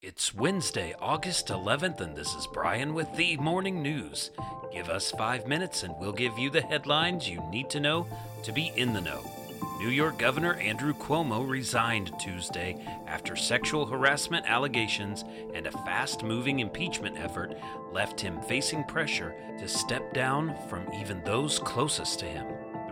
It's Wednesday, August 11th, and this is Brian with the Morning News. Give us five minutes and we'll give you the headlines you need to know to be in the know. New York Governor Andrew Cuomo resigned Tuesday after sexual harassment allegations and a fast moving impeachment effort left him facing pressure to step down from even those closest to him.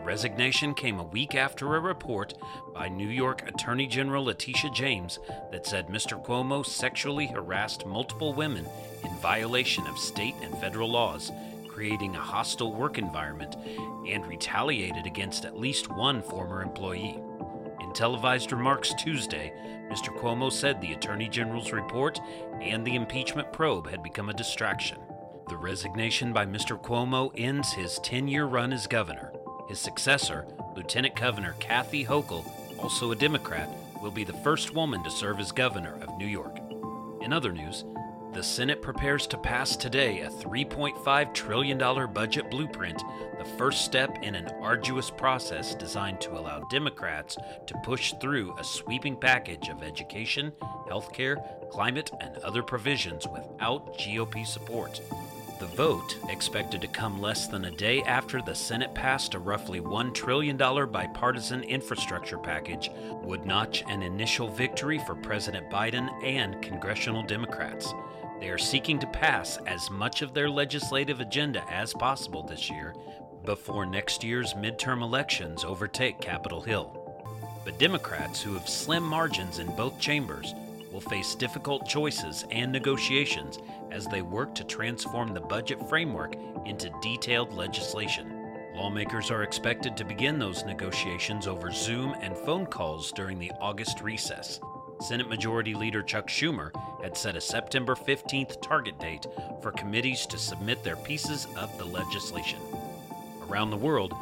Resignation came a week after a report by New York Attorney General Letitia James that said Mr. Cuomo sexually harassed multiple women in violation of state and federal laws, creating a hostile work environment, and retaliated against at least one former employee. In televised remarks Tuesday, Mr. Cuomo said the Attorney General's report and the impeachment probe had become a distraction. The resignation by Mr. Cuomo ends his 10 year run as governor. His successor, Lieutenant Governor Kathy Hochul, also a Democrat, will be the first woman to serve as governor of New York. In other news, the Senate prepares to pass today a $3.5 trillion budget blueprint, the first step in an arduous process designed to allow Democrats to push through a sweeping package of education, healthcare, climate, and other provisions without GOP support. The vote, expected to come less than a day after the Senate passed a roughly $1 trillion bipartisan infrastructure package, would notch an initial victory for President Biden and congressional Democrats. They are seeking to pass as much of their legislative agenda as possible this year before next year's midterm elections overtake Capitol Hill. But Democrats, who have slim margins in both chambers, will face difficult choices and negotiations as they work to transform the budget framework into detailed legislation. Lawmakers are expected to begin those negotiations over Zoom and phone calls during the August recess. Senate Majority Leader Chuck Schumer had set a September 15th target date for committees to submit their pieces of the legislation. Around the world,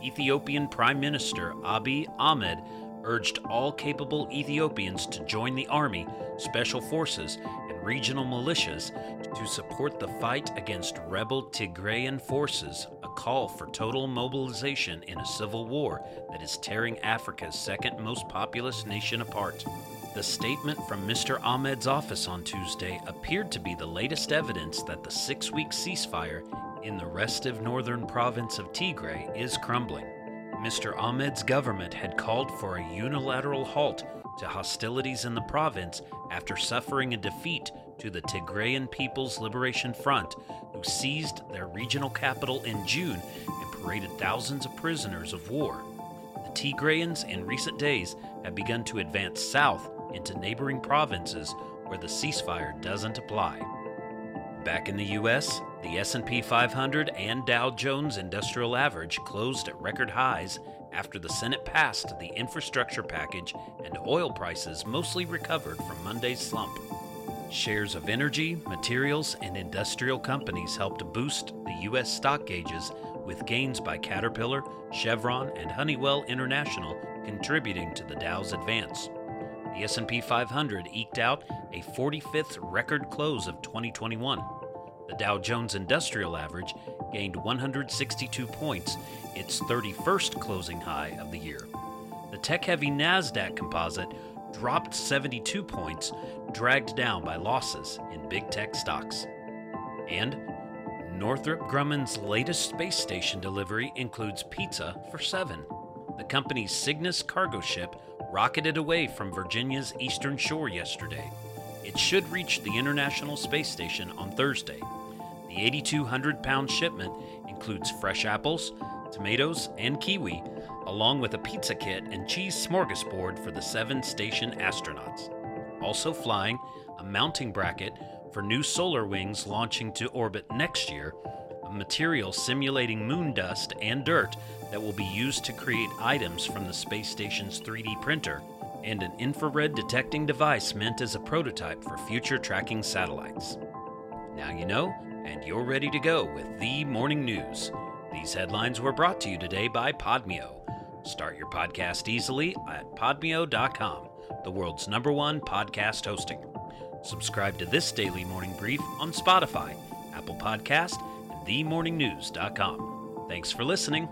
Ethiopian Prime Minister Abiy Ahmed urged all capable Ethiopians to join the army, special forces, and regional militias to support the fight against rebel Tigrayan forces, a call for total mobilization in a civil war that is tearing Africa's second most populous nation apart. The statement from Mr. Ahmed's office on Tuesday appeared to be the latest evidence that the six week ceasefire in the restive northern province of Tigray is crumbling. Mr. Ahmed's government had called for a unilateral halt to hostilities in the province after suffering a defeat to the Tigrayan People's Liberation Front, who seized their regional capital in June and paraded thousands of prisoners of war. The Tigrayans in recent days have begun to advance south into neighboring provinces where the ceasefire doesn't apply. Back in the US, the S&P 500 and Dow Jones Industrial Average closed at record highs after the Senate passed the infrastructure package and oil prices mostly recovered from Monday's slump. Shares of energy, materials, and industrial companies helped boost the U.S. stock gauges, with gains by Caterpillar, Chevron, and Honeywell International contributing to the Dow's advance. The S&P 500 eked out a 45th record close of 2021. The Dow Jones Industrial Average gained 162 points, its 31st closing high of the year. The tech-heavy Nasdaq Composite dropped 72 points, dragged down by losses in big tech stocks. And Northrop Grumman's latest space station delivery includes pizza for 7. The company's Cygnus cargo ship rocketed away from Virginia's eastern shore yesterday. It should reach the International Space Station on Thursday. The 8,200 pound shipment includes fresh apples, tomatoes, and kiwi, along with a pizza kit and cheese smorgasbord for the seven station astronauts. Also flying, a mounting bracket for new solar wings launching to orbit next year, a material simulating moon dust and dirt that will be used to create items from the space station's 3D printer, and an infrared detecting device meant as a prototype for future tracking satellites. Now you know, and you're ready to go with the morning news. These headlines were brought to you today by Podmeo. Start your podcast easily at podmeo.com, the world's number one podcast hosting. Subscribe to this daily morning brief on Spotify, Apple Podcast, and themorningnews.com. Thanks for listening.